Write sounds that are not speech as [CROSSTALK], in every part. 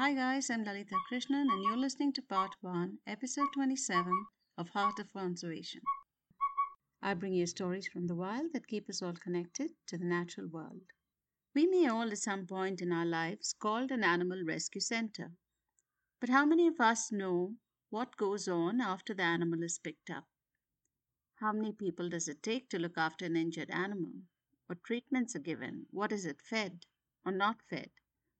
Hi, guys, I'm Lalita Krishnan, and you're listening to part 1, episode 27 of Heart of Conservation. I bring you stories from the wild that keep us all connected to the natural world. We may all, at some point in our lives, called an animal rescue center. But how many of us know what goes on after the animal is picked up? How many people does it take to look after an injured animal? What treatments are given? What is it fed or not fed?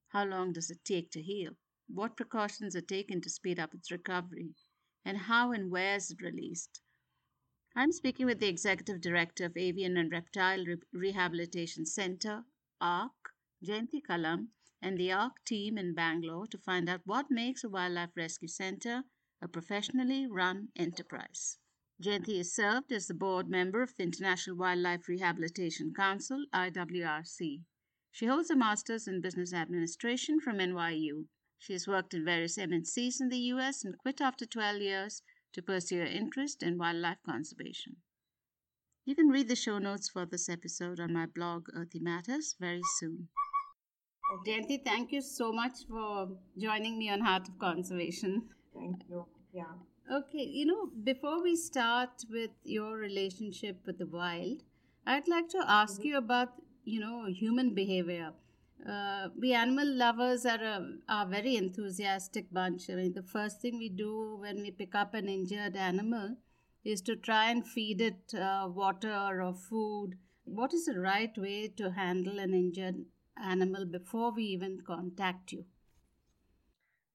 How long does it take to heal? What precautions are taken to speed up its recovery? And how and where is it released? I'm speaking with the Executive Director of Avian and Reptile Re- Rehabilitation Center, ARC, Jayanthi Kalam, and the ARC team in Bangalore to find out what makes a wildlife rescue center a professionally run enterprise. Jayanthi is served as the board member of the International Wildlife Rehabilitation Council, IWRC. She holds a master's in business administration from NYU. She has worked in various MNCs in the US and quit after 12 years to pursue her interest in wildlife conservation. You can read the show notes for this episode on my blog, Earthy Matters, very soon. Jayanthi, thank you so much for joining me on Heart of Conservation. Thank you. Yeah. Okay, you know, before we start with your relationship with the wild, I'd like to ask mm-hmm. you about, you know, human behavior. Uh, we animal lovers are a, are a very enthusiastic bunch. I mean, the first thing we do when we pick up an injured animal is to try and feed it uh, water or food. What is the right way to handle an injured animal before we even contact you?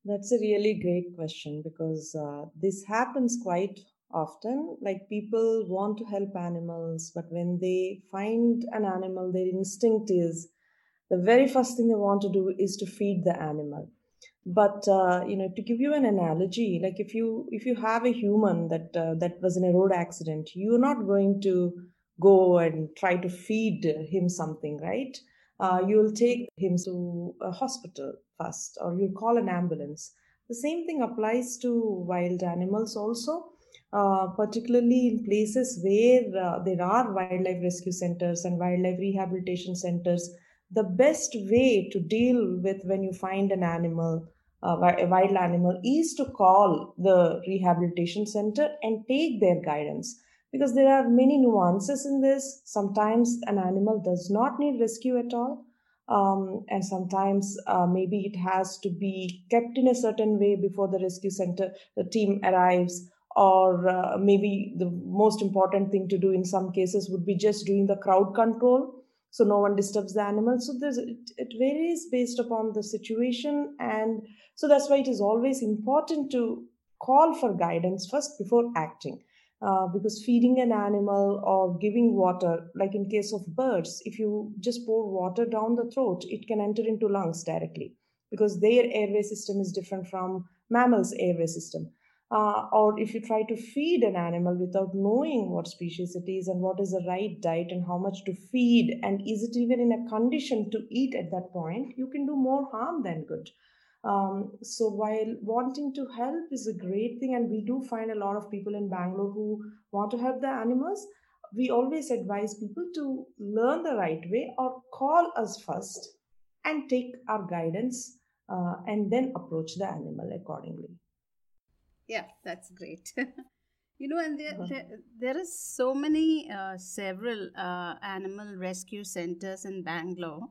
That's a really great question because uh, this happens quite often. Like people want to help animals, but when they find an animal, their instinct is the very first thing they want to do is to feed the animal. But uh, you know, to give you an analogy, like if you if you have a human that uh, that was in a road accident, you're not going to go and try to feed him something, right? Uh, you'll take him to a hospital first, or you'll call an ambulance. The same thing applies to wild animals also. Uh, particularly in places where uh, there are wildlife rescue centers and wildlife rehabilitation centers, the best way to deal with when you find an animal, uh, a wild animal, is to call the rehabilitation center and take their guidance because there are many nuances in this. Sometimes an animal does not need rescue at all. Um, and sometimes uh, maybe it has to be kept in a certain way before the rescue center the team arrives or uh, maybe the most important thing to do in some cases would be just doing the crowd control so no one disturbs the animal so there's it, it varies based upon the situation and so that's why it is always important to call for guidance first before acting uh, because feeding an animal or giving water, like in case of birds, if you just pour water down the throat, it can enter into lungs directly because their airway system is different from mammals' airway system. Uh, or if you try to feed an animal without knowing what species it is and what is the right diet and how much to feed, and is it even in a condition to eat at that point, you can do more harm than good. Um, so while wanting to help is a great thing, and we do find a lot of people in Bangalore who want to help the animals, we always advise people to learn the right way or call us first and take our guidance uh, and then approach the animal accordingly. Yeah, that's great. [LAUGHS] you know, and there, there, there is so many, uh, several uh, animal rescue centers in Bangalore,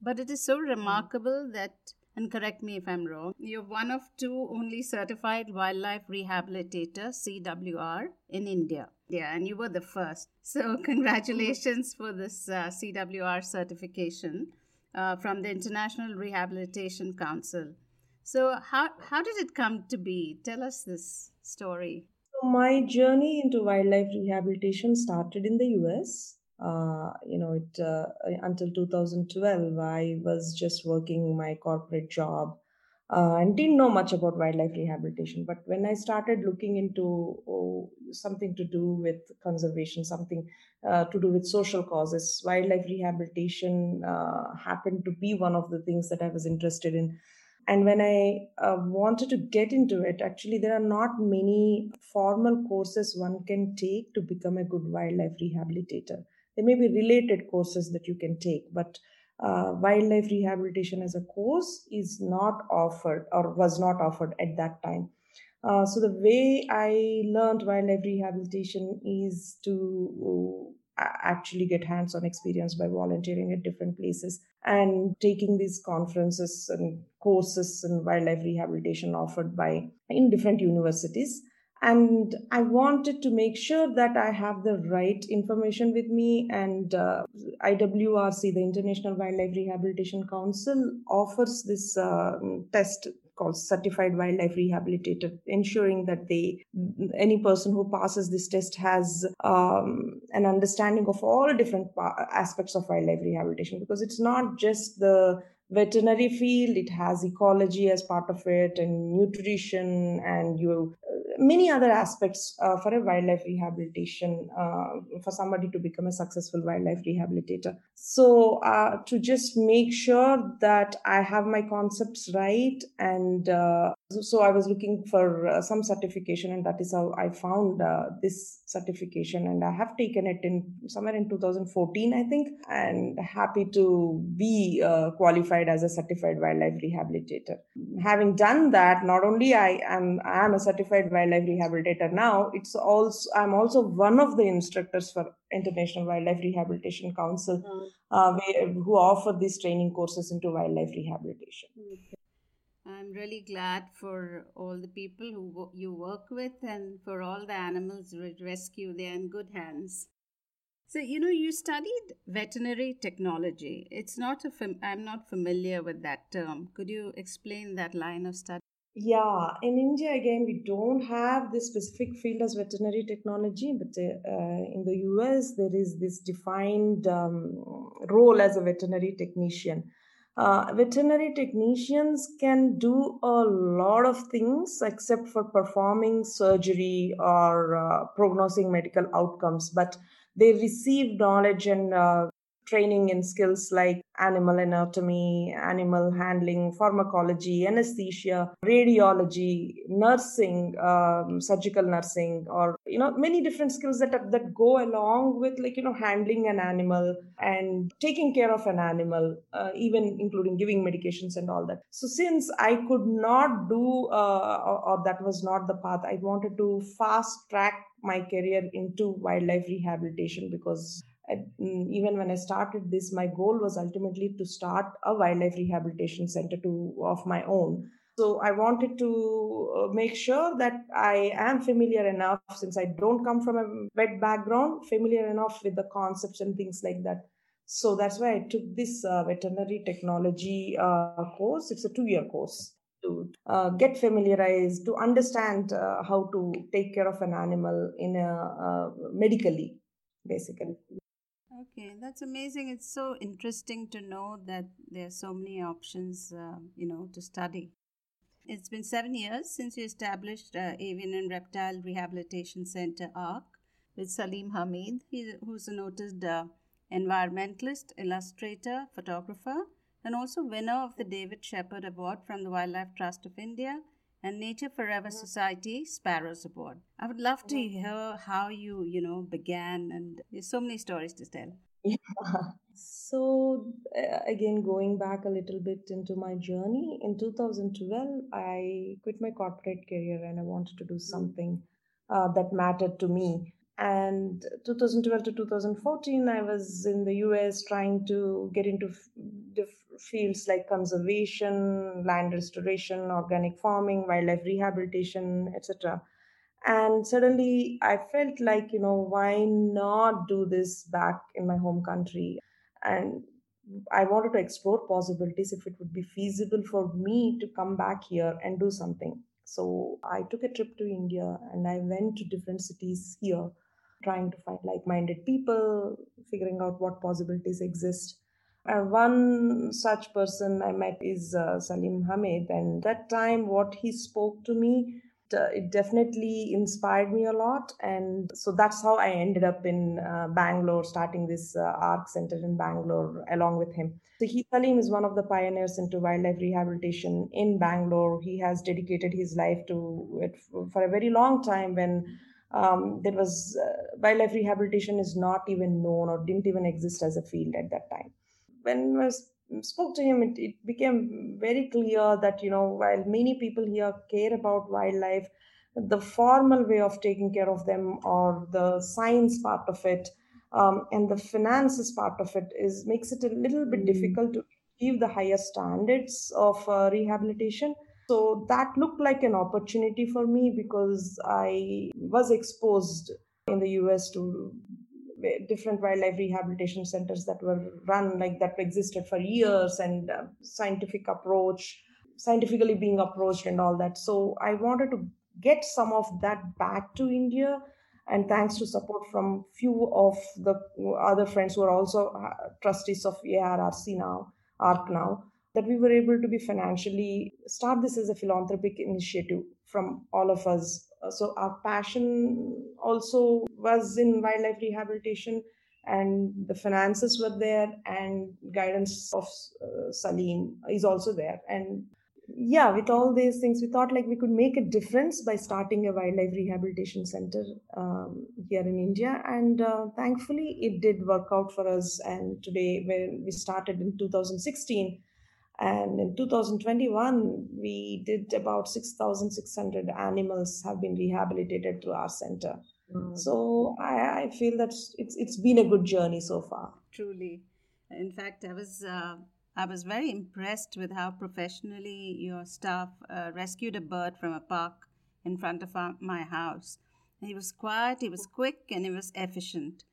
but it is so remarkable that and correct me if I'm wrong, you're one of two only certified wildlife rehabilitator CWR in India. Yeah, and you were the first. [LAUGHS] So, congratulations for this uh, CWR certification uh, from the International Rehabilitation Council. So, how, how did it come to be? Tell us this story. So my journey into wildlife rehabilitation started in the US uh, you know it uh, until 2012 i was just working my corporate job uh, and didn't know much about wildlife rehabilitation but when i started looking into oh, something to do with conservation something uh, to do with social causes wildlife rehabilitation uh, happened to be one of the things that i was interested in and when i uh, wanted to get into it actually there are not many formal courses one can take to become a good wildlife rehabilitator there may be related courses that you can take but uh, wildlife rehabilitation as a course is not offered or was not offered at that time. Uh, so the way I learned wildlife rehabilitation is to actually get hands-on experience by volunteering at different places and taking these conferences and courses in wildlife rehabilitation offered by in different universities. And i wanted to make sure that i have the right information with me and uh, iwrc the international wildlife rehabilitation council offers this uh, test called certified wildlife rehabilitator ensuring that they any person who passes this test has um, an understanding of all different aspects of wildlife rehabilitation because it's not just the veterinary field it has ecology as part of it and nutrition and you many other aspects uh, for a wildlife rehabilitation uh, for somebody to become a successful wildlife rehabilitator. So uh, to just make sure that i have my concepts right and uh, so i was looking for uh, some certification and that is how i found uh, this certification and i have taken it in somewhere in 2014 i think and happy to be qualified as a certified wildlife rehabilitator. Having done that not only i am i am a certified wildlife wildlife rehabilitator now. It's also i'm also one of the instructors for international wildlife rehabilitation council mm. uh, who offer these training courses into wildlife rehabilitation. Okay. i'm really glad for all the people who you work with and for all the animals rescue. They're in good hands. So you know you studied veterinary technology. It's not a fam- i'm not familiar with that term. Could you explain that line of study yeah, in India, again, we don't have this specific field as veterinary technology, but uh, in the US, there is this defined um, role as a veterinary technician. Uh, veterinary technicians can do a lot of things except for performing surgery or uh, prognosing medical outcomes, but they receive knowledge and uh, training in skills like animal anatomy, animal handling, pharmacology, anesthesia, radiology, nursing, um, surgical nursing, or you know many different skills that that go along with like you know handling an animal and taking care of an animal, uh, even including giving medications and all that. So since I could not do uh, or, or that was not the path, I wanted to fast track my career into wildlife rehabilitation because even when I started this, my goal was ultimately to start a wildlife rehabilitation center to of my own. So I wanted to uh, make sure that I am familiar enough, since I don't come from a vet background, familiar enough with the concepts and things like that. So that's why I took this uh, veterinary technology uh, course. It's a two-year course to uh, get familiarized, to understand uh, how to take care of an animal in a uh, medically, basically. Okay, that's amazing. It's so interesting to know that there are so many options, uh, you know, to study. It's been seven years since you established uh, Avian and Reptile Rehabilitation Center ARC with Salim Hamid, who's a noted uh, environmentalist, illustrator, photographer, and also winner of the David Shepherd Award from the Wildlife Trust of India and Nature Forever Society Sparrows Award. I would love to hear how you, you know, began, and there's so many stories to tell. Yeah. So, uh, again, going back a little bit into my journey, in 2012, I quit my corporate career and I wanted to do something uh, that mattered to me and 2012 to 2014 i was in the us trying to get into fields like conservation land restoration organic farming wildlife rehabilitation etc and suddenly i felt like you know why not do this back in my home country? And i wanted to explore possibilities if it would be feasible for me to come back here and do something. So i took a trip to india and i went to different cities here trying to find like minded people, figuring out what possibilities exist. And one such person I met is uh, Salim Hamid, and that time, what he spoke to me, uh, it definitely inspired me a lot. And so that's how I ended up in uh, Bangalore, starting this uh, ARC center in Bangalore along with him. So he, Salim is one of the pioneers into wildlife rehabilitation in Bangalore. He has dedicated his life to it for a very long time when um, there was uh, wildlife rehabilitation is not even known or didn't even exist as a field at that time when I spoke to him, it, it became very clear that, you know, while many people here care about wildlife, the formal way of taking care of them or the science part of it um, and the finances part of it is makes it a little bit mm. difficult to achieve the higher standards of uh, rehabilitation so that looked like an opportunity for me because i was exposed in the us to different wildlife rehabilitation centers that were run like that existed for years and uh, scientific approach scientifically being approached and all that so i wanted to get some of that back to india and thanks to support from few of the other friends who are also uh, trustees of ARRC now, ARC now, that we were able to be financially start this as a philanthropic initiative from all of us. So our passion also was in wildlife rehabilitation and the finances were there and guidance of uh, Salim is also there and yeah, with all these things, we thought like we could make a difference by starting a wildlife rehabilitation center um, here in India. And uh, thankfully, it did work out for us. And today, when we started in 2016, and in 2021, we did about 6,600 animals have been rehabilitated through our center. Mm. So I, I, feel that it's it's been a good journey so far. Truly, in fact, I was. Uh I was very impressed with how professionally your staff uh, rescued a bird from a park in front of our, my house. He was quiet, he was quick, and he was efficient.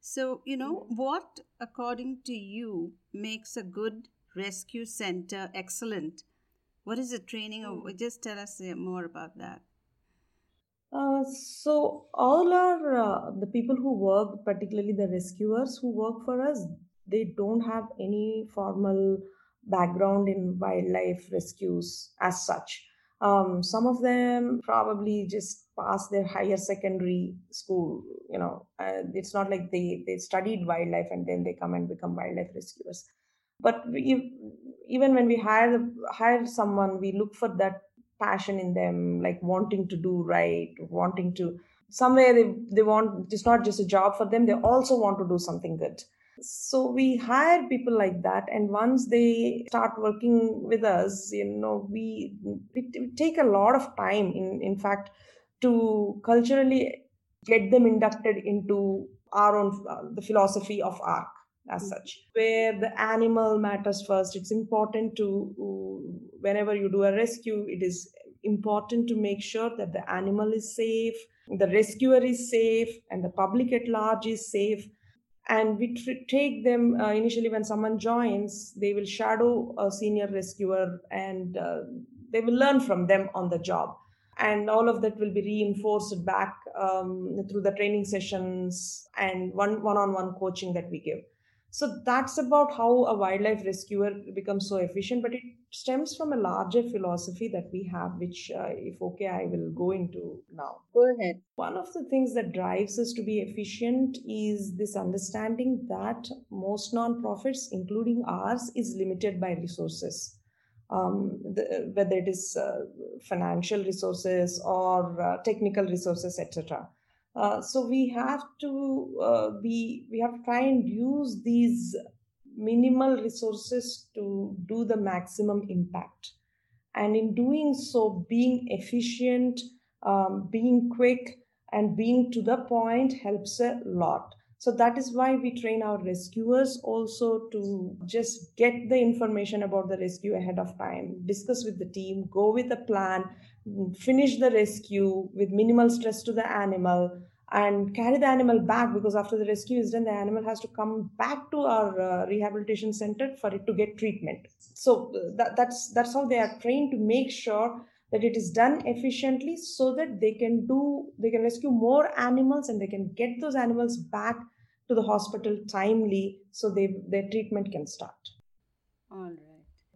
So, you know, what, according to you, makes a good rescue center excellent? What is the training? Or hmm. just tell us uh, more about that. Uh, so all our uh, the people who work, particularly the rescuers who work for us, they don't have any formal background in wildlife rescues as such. Um, some of them probably just passed their higher secondary school. You know, uh, it's not like they they studied wildlife and then they come and become wildlife rescuers. But we, even when we hire hire someone, we look for that passion in them, like wanting to do right, wanting to somewhere they they want. It's not just a job for them; they also want to do something good so we hire people like that and once they start working with us you know we, we take a lot of time in in fact to culturally get them inducted into our own uh, the philosophy of arc as mm-hmm. such where the animal matters first. It's important to whenever you do a rescue it is important to make sure that the animal is safe the rescuer is safe and the public at large is safe. And we tr- take them uh, initially when someone joins they will shadow a senior rescuer and uh, they will learn from them on the job. And all of that will be reinforced back um, through the training sessions and one one-on-one coaching that we give so that's about how a wildlife rescuer becomes so efficient, but it stems from a larger philosophy that we have, which, uh, if okay, I will go into now. Go ahead. One of the things that drives us to be efficient is this understanding that most nonprofits, including ours, is limited by resources. Um, the, whether it is uh, financial resources or uh, technical resources, etc. Uh, so we have to uh, be we have to try and use these minimal resources to do the maximum impact. And in doing so being efficient um, being quick and being to the point helps a lot. So that is why we train our rescuers also to just get the information about the rescue ahead of time discuss with the team go with a plan finish the rescue with minimal stress to the animal and carry the animal back because after the rescue is done the animal has to come back to our uh, rehabilitation center for it to get treatment. So uh, that, that's that's how they are trained to make sure that it is done efficiently so that they can do they can rescue more animals and they can get those animals back to the hospital timely so they their treatment can start. All right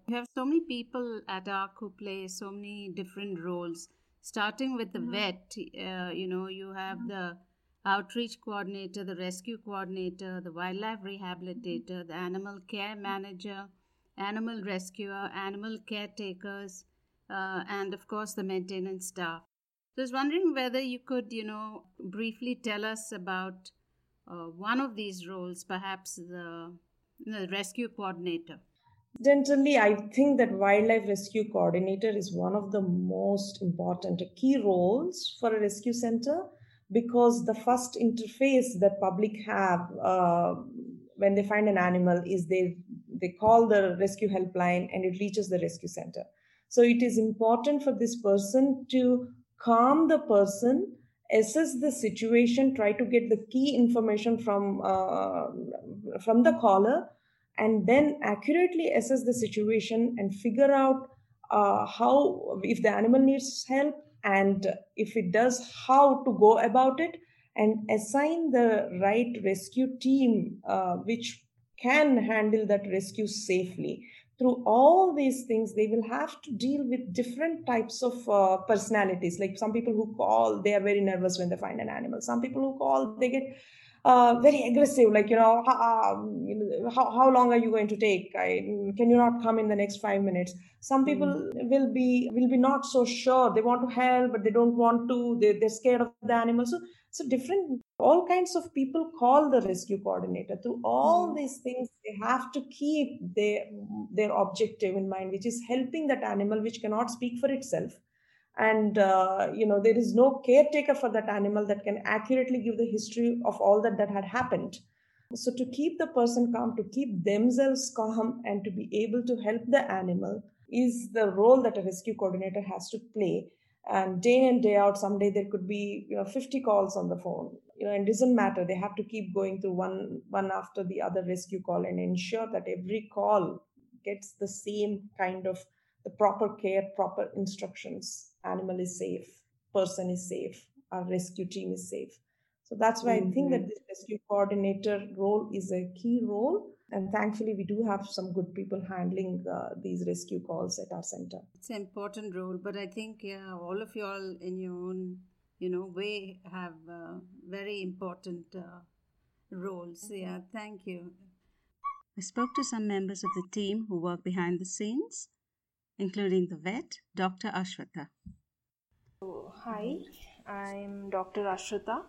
you have so many people at ARC who play so many different roles. Starting with the mm-hmm. vet, uh, you know, you have mm-hmm. the outreach coordinator, the rescue coordinator, the wildlife rehabilitator, the animal care manager, animal rescuer, animal caretakers, uh, and of course the maintenance staff. So I was wondering whether you could, you know, briefly tell us about uh, one of these roles, perhaps the The rescue coordinator. Generally, I think that wildlife rescue coordinator is one of the most important key roles for a rescue center because the first interface that public have uh, when they find an animal is they they call the rescue helpline and it reaches the rescue center. So it is important for this person to calm the person assess the situation try to get the key information from uh, from the caller and then accurately assess the situation and figure out uh, how if the animal needs help and if it does how to go about it and assign the right rescue team uh, which can handle that rescue safely. Through all these things they will have to deal with different types of uh, personalities. Like some people who call they are very nervous when they find an animal. Some people who call they get uh, very aggressive like you know, um, how, how long are you going to take I, can you not come in the next five minutes some hmm. people mm. will be will be not so sure they want to help but they don't want to they, they're scared of the animal so so different all kinds of people call the rescue coordinator through all mm. these things they have to keep their their objective in mind which is helping that animal which cannot speak for itself and uh, you know there is no caretaker for that animal that can accurately give the history of all that that had happened. So to keep the person calm to keep themselves calm and to be able to help the animal is the role that a rescue coordinator has to play. And day in day out someday there could be you know 50 calls on the phone. You know it doesn't matter. They have to keep going through one one after the other rescue call and ensure that every call gets the same kind of the proper care proper instructions animal is safe, person is safe, our rescue team is safe. So that's why mm-hmm. I think that this rescue coordinator role is a key role. And thankfully, we do have some good people handling uh, these rescue calls at our center. It's an important role, but I think yeah, all of you all in your own, you know, way have uh, very important uh, roles. Yeah, thank you. I spoke to some members of the team who work behind the scenes including the vet, Dr. Ashwata. So, hi, I'm Dr. Ashrita,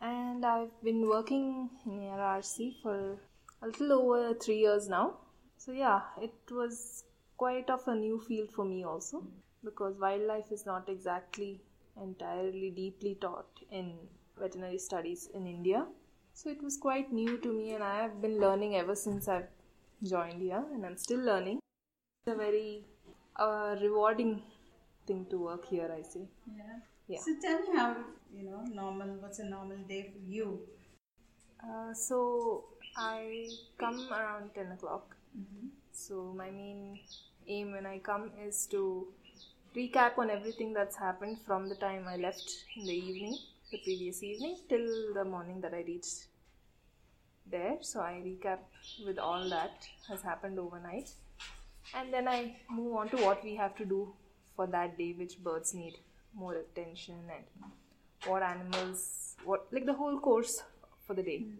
and I've been working near RC for a little over three years now. So, yeah, it was quite of a new field for me also because wildlife is not exactly entirely deeply taught in veterinary studies in India. So, it was quite new to me, and I have been learning ever since I've joined here, and I'm still learning. It's a very a rewarding thing to work here i say yeah. Yeah. So tell me how you know normal what's a normal day for you? Uh, so i come around 10 o'clock. Mm-hmm. so my main aim when i come is to recap on everything that's happened from the time i left in the evening the previous evening till the morning that i reached there. So i recap with all that has happened overnight and then I move on to what we have to do for that day, which birds need more attention and what animals, what like the whole course for the day, mm.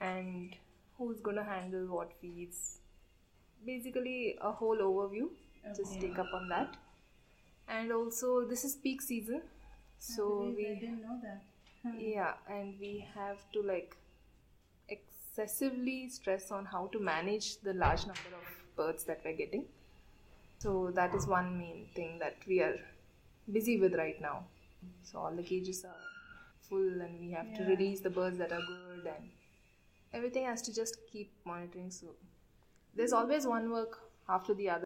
and who's gonna handle what feeds. Basically, a whole overview. Okay. Just take up on that, and also this is peak season, so we I didn't know that. Hmm. Yeah, and we have to like excessively stress on how to manage the large number of birds that we're getting. So that is one main thing that we are busy with right now. So all the cages are full and we have yeah. to release the birds that are good and everything has to just keep monitoring. So there's always one work after the other.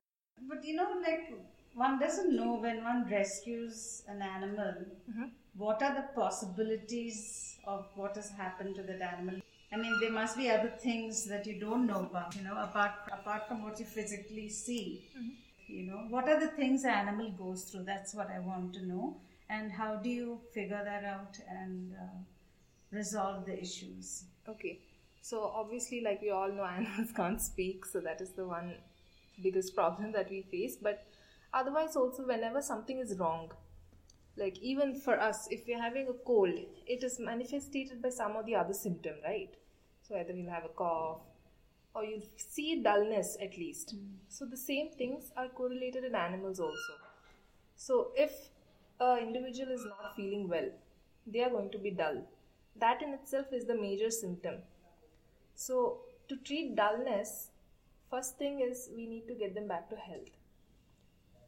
But you know, like one doesn't know when one rescues an animal, mm-hmm. what are the possibilities of what has happened to that animal. I mean, there must be other things that you don't know about, you know, apart apart from what you physically see. Mm-hmm. You know, what are the things an animal goes through? That's what I want to know. And how do you figure that out and uh, resolve the issues? Okay. So, obviously, like we all know, [LAUGHS] animals can't speak, so that is the one biggest problem that we face. But otherwise, also, whenever something is wrong, like even for us if we're having a cold it is manifested by some of the other symptom right so either you'll have a cough or you'll see dullness at least. Mm. So the same things are correlated in animals also. So if a individual is not feeling well, they are going to be dull. That in itself is the major symptom. So to treat dullness, first thing is we need to get them back to health.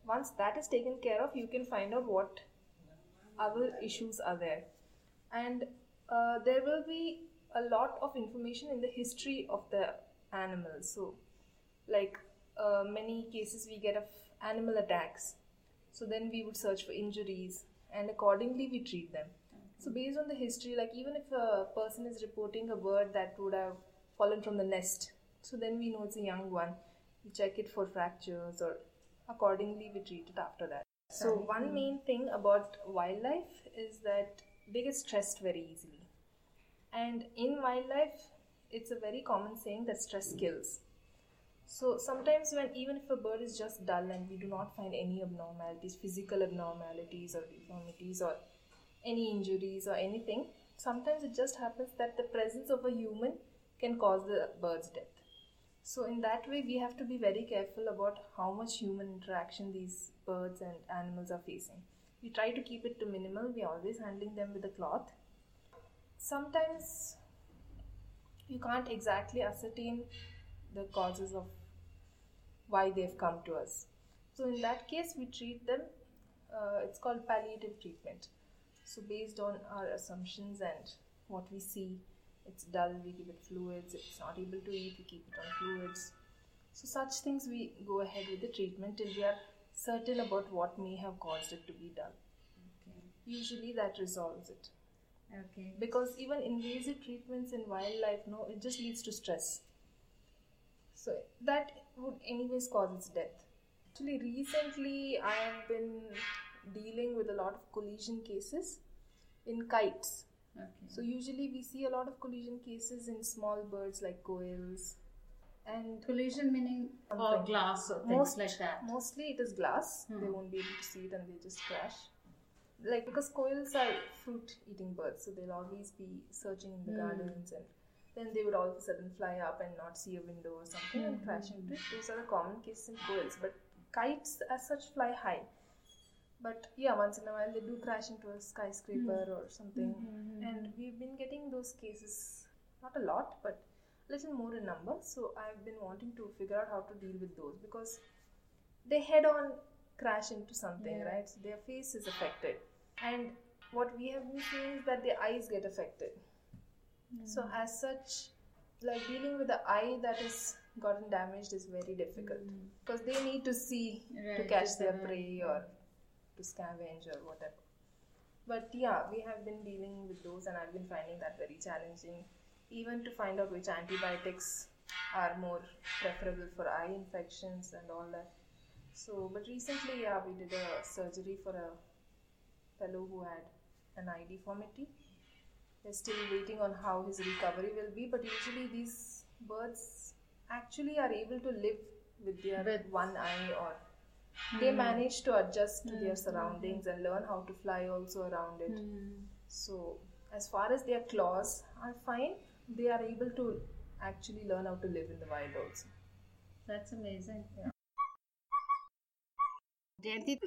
Once that is taken care of, you can find out what other issues are there. And uh, there will be a lot of information in the history of the animals. So, like uh, many cases, we get of animal attacks. So then we would search for injuries, and accordingly we treat them. So based on the history, like even if a person is reporting a bird that would have fallen from the nest, so then we know it's a young one. We check it for fractures, or accordingly we treat it after that. So one main thing about wildlife is that they get stressed very easily. And in wildlife, it's a very common saying that stress kills. So sometimes when even if a bird is just dull and we do not find any abnormalities, physical abnormalities or deformities or any injuries or anything, sometimes it just happens that the presence of a human can cause the bird's death. So in that way we have to be very careful about how much human interaction these birds and animals are facing. We try to keep it to minimal, we are always handling them with a cloth. Sometimes you can't exactly ascertain the causes of why they've come to us. So, in that case, we treat them, uh, it's called palliative treatment. So, based on our assumptions and what we see, it's dull, we give it fluids, it's not able to eat, we keep it on fluids. So, such things we go ahead with the treatment till we are certain about what may have caused it to be dull. Okay. Usually, that resolves it Okay. because even invasive treatments in wildlife no it just leads to stress so that would anyways cause its death actually recently i have been dealing with a lot of collision cases in kites Okay. so usually we see a lot of collision cases in small birds like koels and collision meaning or glass or things most like that. mostly it is glass Hmm. they won't be able to see it and they just crash like because koels are fruit eating birds so they'll always be searching in the Hmm. gardens and then they would all of a sudden fly up and not see a window or something and Hmm, crash into it. Those are the common cases in koels but kites as such fly high. But yeah once in a while they do crash into a skyscraper or something. Mhm. and we've been getting those cases not a lot but a little more in number. So i've been wanting to figure out how to deal with those because they head on crash into something Yeah. right? So their face is affected and what we have been seeing is that their eyes get affected so Mm. as such like dealing with the eye that is gotten damaged is very difficult Mm. because they need to see to catch their survive, prey or to scavenge or whatever. But yeah, we have been dealing with those, and I've been finding that very challenging. Even to find out which antibiotics are more preferable for eye infections and all that. So, but recently, yeah, we did a surgery for a fellow who had an eye deformity. We're still waiting on how his recovery will be, but usually these birds actually are able to live with their With- one eye or they Hmm. manage to adjust to their Hmm, surroundings and learn how to fly also around it. Mm. So, as far as their claws are fine, they are able to actually learn how to live in the wild also. That's amazing. Jayanthi,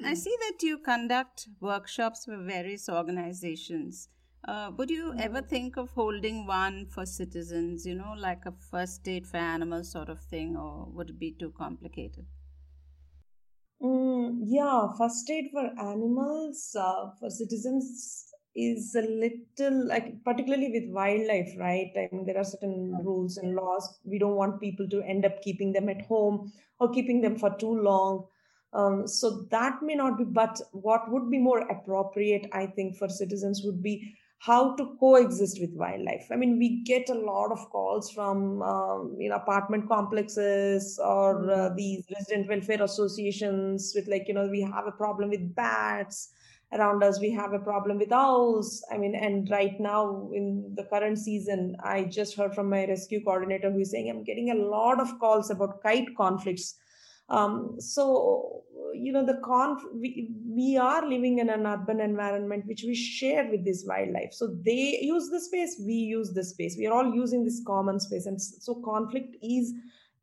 I see that you conduct workshops for various organizations. Uh, would you ever think of holding one for citizens, you know, like a first aid for animals sort of thing, or would it be too complicated? Mm, yeah, first aid for animals, uh, for citizens is a little like, particularly with wildlife, right? I mean, there are certain rules and laws. We don't want people to end up keeping them at home or keeping them for too long. Um, so that may not be, but what would be more appropriate, I think, for citizens would be how to coexist with wildlife. I mean, we get a lot of calls from um, you know apartment complexes or uh, these resident welfare associations with like you know we have a problem with bats around us. We have a problem with owls. I mean, and right now in the current season, I just heard from my rescue coordinator who is saying I'm getting a lot of calls about kite conflicts. Um, so you know the conf we, we are living in an urban environment which we share with this wildlife. So they use the space we use the space. We are all using this common space and so conflict is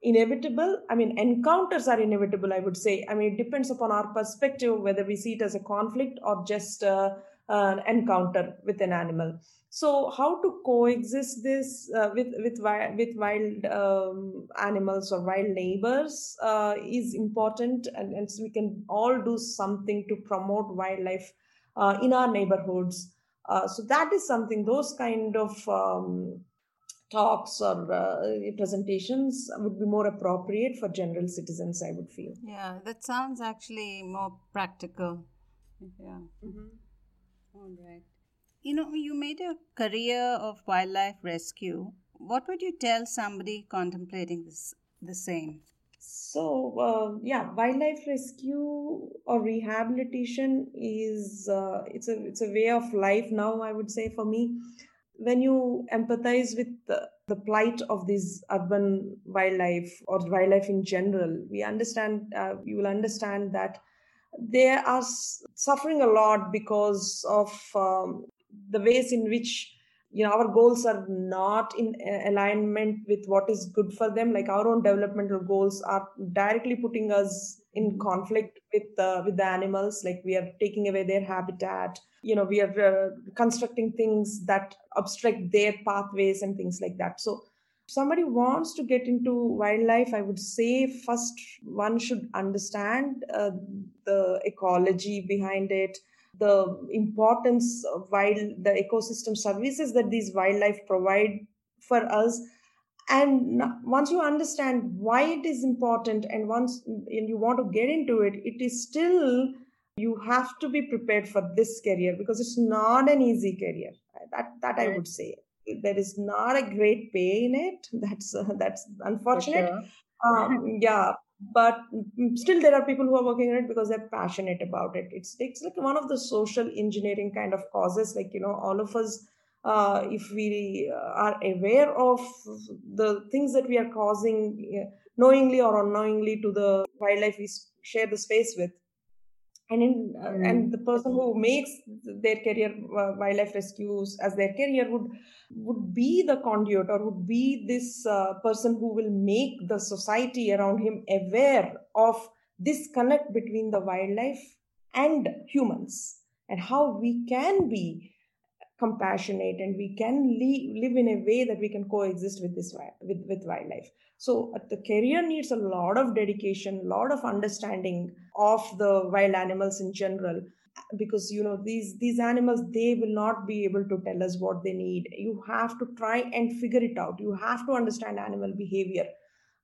inevitable. I mean encounters are inevitable i would say. I mean it depends upon our perspective whether we see it as a conflict or just uh, uh, encounter with an animal. So how to coexist this uh, with with with wild um, animals or wild neighbors uh, is important and, and so we can all do something to promote wildlife uh, in our neighborhoods. Uh, so that is something those kind of um, talks or uh, presentations would be more appropriate for general citizens i would feel. Yeah that sounds actually more practical. Yeah. Mm-hmm. All right. You know you made a career of wildlife rescue. What would you tell somebody contemplating this the same? So uh, yeah wildlife rescue or rehabilitation is uh, it's a it's a way of life now i would say for me. When you empathize with the, the plight of this urban wildlife or wildlife in general, we understand, uh, you will understand that they are suffering a lot because of um, the ways in which you know our goals are not in alignment with what is good for them. Like our own developmental goals are directly putting us in conflict with uh, with the animals. Like we are taking away their habitat. You know we are uh, constructing things that obstruct their pathways and things like that. So somebody wants to get into wildlife i would say first one should understand uh, the ecology behind it the importance of wild the ecosystem services that these wildlife provide for us. And once you understand why it is important and once and you want to get into it it is still you have to be prepared for this career because it's not an easy career. That that i would say there is not a great pay in it. That's uh, [LAUGHS] that's unfortunate. sure. um, yeah but still there are people who are working on it because they're passionate about it. It's it's like one of the social engineering kind of causes like you know all of us uh, if we are aware of the things that we are causing knowingly or unknowingly to the wildlife we share the space with and in uh, mm. and the person who makes their career uh, wildlife rescues as their career would would be the conduit or would be this uh, person who will make the society around him aware of this connect between the wildlife and humans and how we can be compassionate and we can live in a way that we can coexist with this with, with wildlife. So uh, the career needs a lot of dedication a lot of understanding of the wild animals in general because you know these these animals they will not be able to tell us what they need. You have to try and figure it out. You have to understand animal behavior.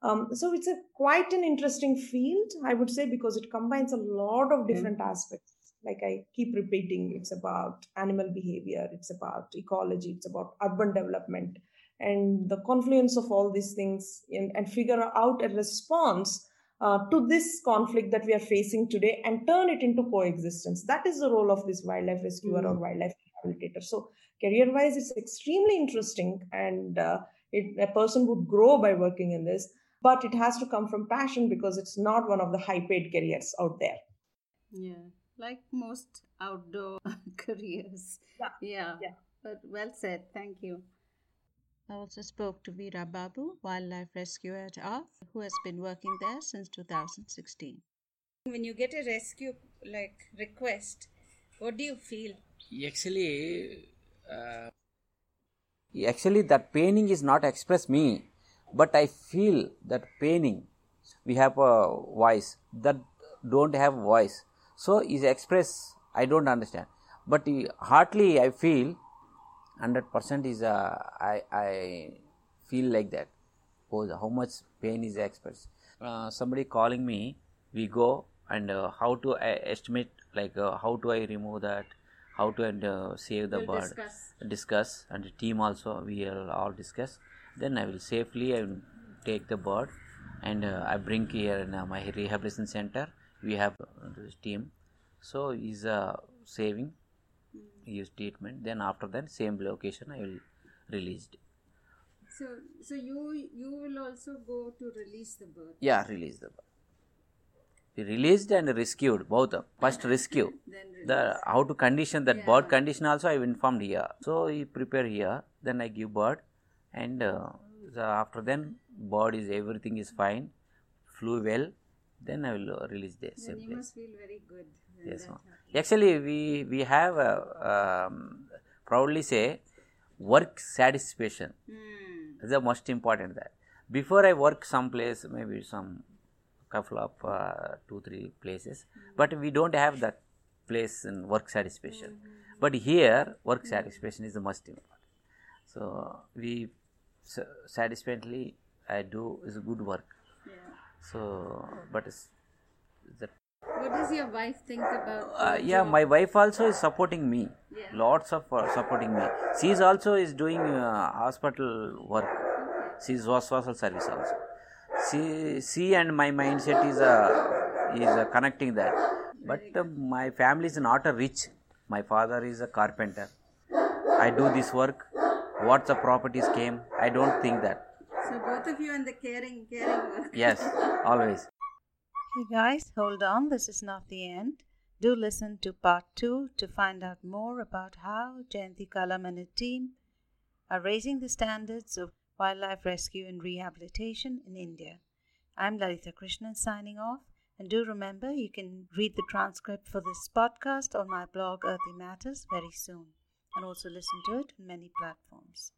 Um, so it's a quite an interesting field i would say because it combines a lot of different mm-hmm. aspects like i keep repeating it's about animal behavior it's about ecology it's about urban development. And the confluence of all these things in, and figure out a response uh, to this conflict that we are facing today and turn it into coexistence. That is the role of this wildlife rescuer mm. or wildlife rehabilitator. So career wise it's extremely interesting and uh, it, a person would grow by working in this but it has to come from passion because it's not one of the high paid careers out there. Yeah like most outdoor [LAUGHS] careers. Yeah. yeah. Yeah. But well said. Thank you. I also spoke to Veera Babu, wildlife rescuer at ARF, who has been working there since 2016. When you get a rescue like request, what do you feel? Actually, uh, actually that paining is not express me, but I feel that paining. We have a voice that don't have voice so is express i don't understand. But hardly i feel 100% is uh, I, I feel like that. Oh, how much pain is expressed uh, somebody calling me we go and uh, how to uh, estimate like uh, how do i remove that? How to and uh, save the we'll bird? discuss. discuss. And the team also we will all discuss. Then i will safely I will take the bird. And i bring here in my rehabilitation center we have this team. So is a saving use treatment. Then after that same location i will released. So so you you will also go to release the bird yeah release the bird we released and rescued both first rescue. [LAUGHS] The how to condition that yeah. bird condition also i informed here. So he prepare here then i give bird and uh, after then bird is everything is fine. Flew well then I will uh, release the Then same you place. must feel very good. Yes, Actually, we we have a, um, proudly say work satisfaction Hmm. is the most important. That before I work someplace, maybe some couple of uh, two three places, but we don't have that place in work satisfaction. But here, work satisfaction is the most important. So we sa- satisfactorily I do is good work. So, but it's, the What does your wife think about? uh, yeah job? my wife also is supporting me. Yeah. lots of uh, supporting me. She is also is doing uh, hospital work. She is hospital service also. She she and my mindset is uh, is uh, connecting that. But uh, my family is not a rich. My father is a carpenter. I do this work. What the properties came? I don't think that So both of you in the caring, caring [LAUGHS] work. yes always Hey guys, hold on, this is not the end. Do listen to part 2 to find out more about how Jayanthi Kalam and her team are raising the standards of wildlife rescue and rehabilitation in India. I'm Lalita Krishnan signing off, and do remember you can read the transcript for this podcast on my blog Earthy Matters very soon, and also listen to it on many platforms.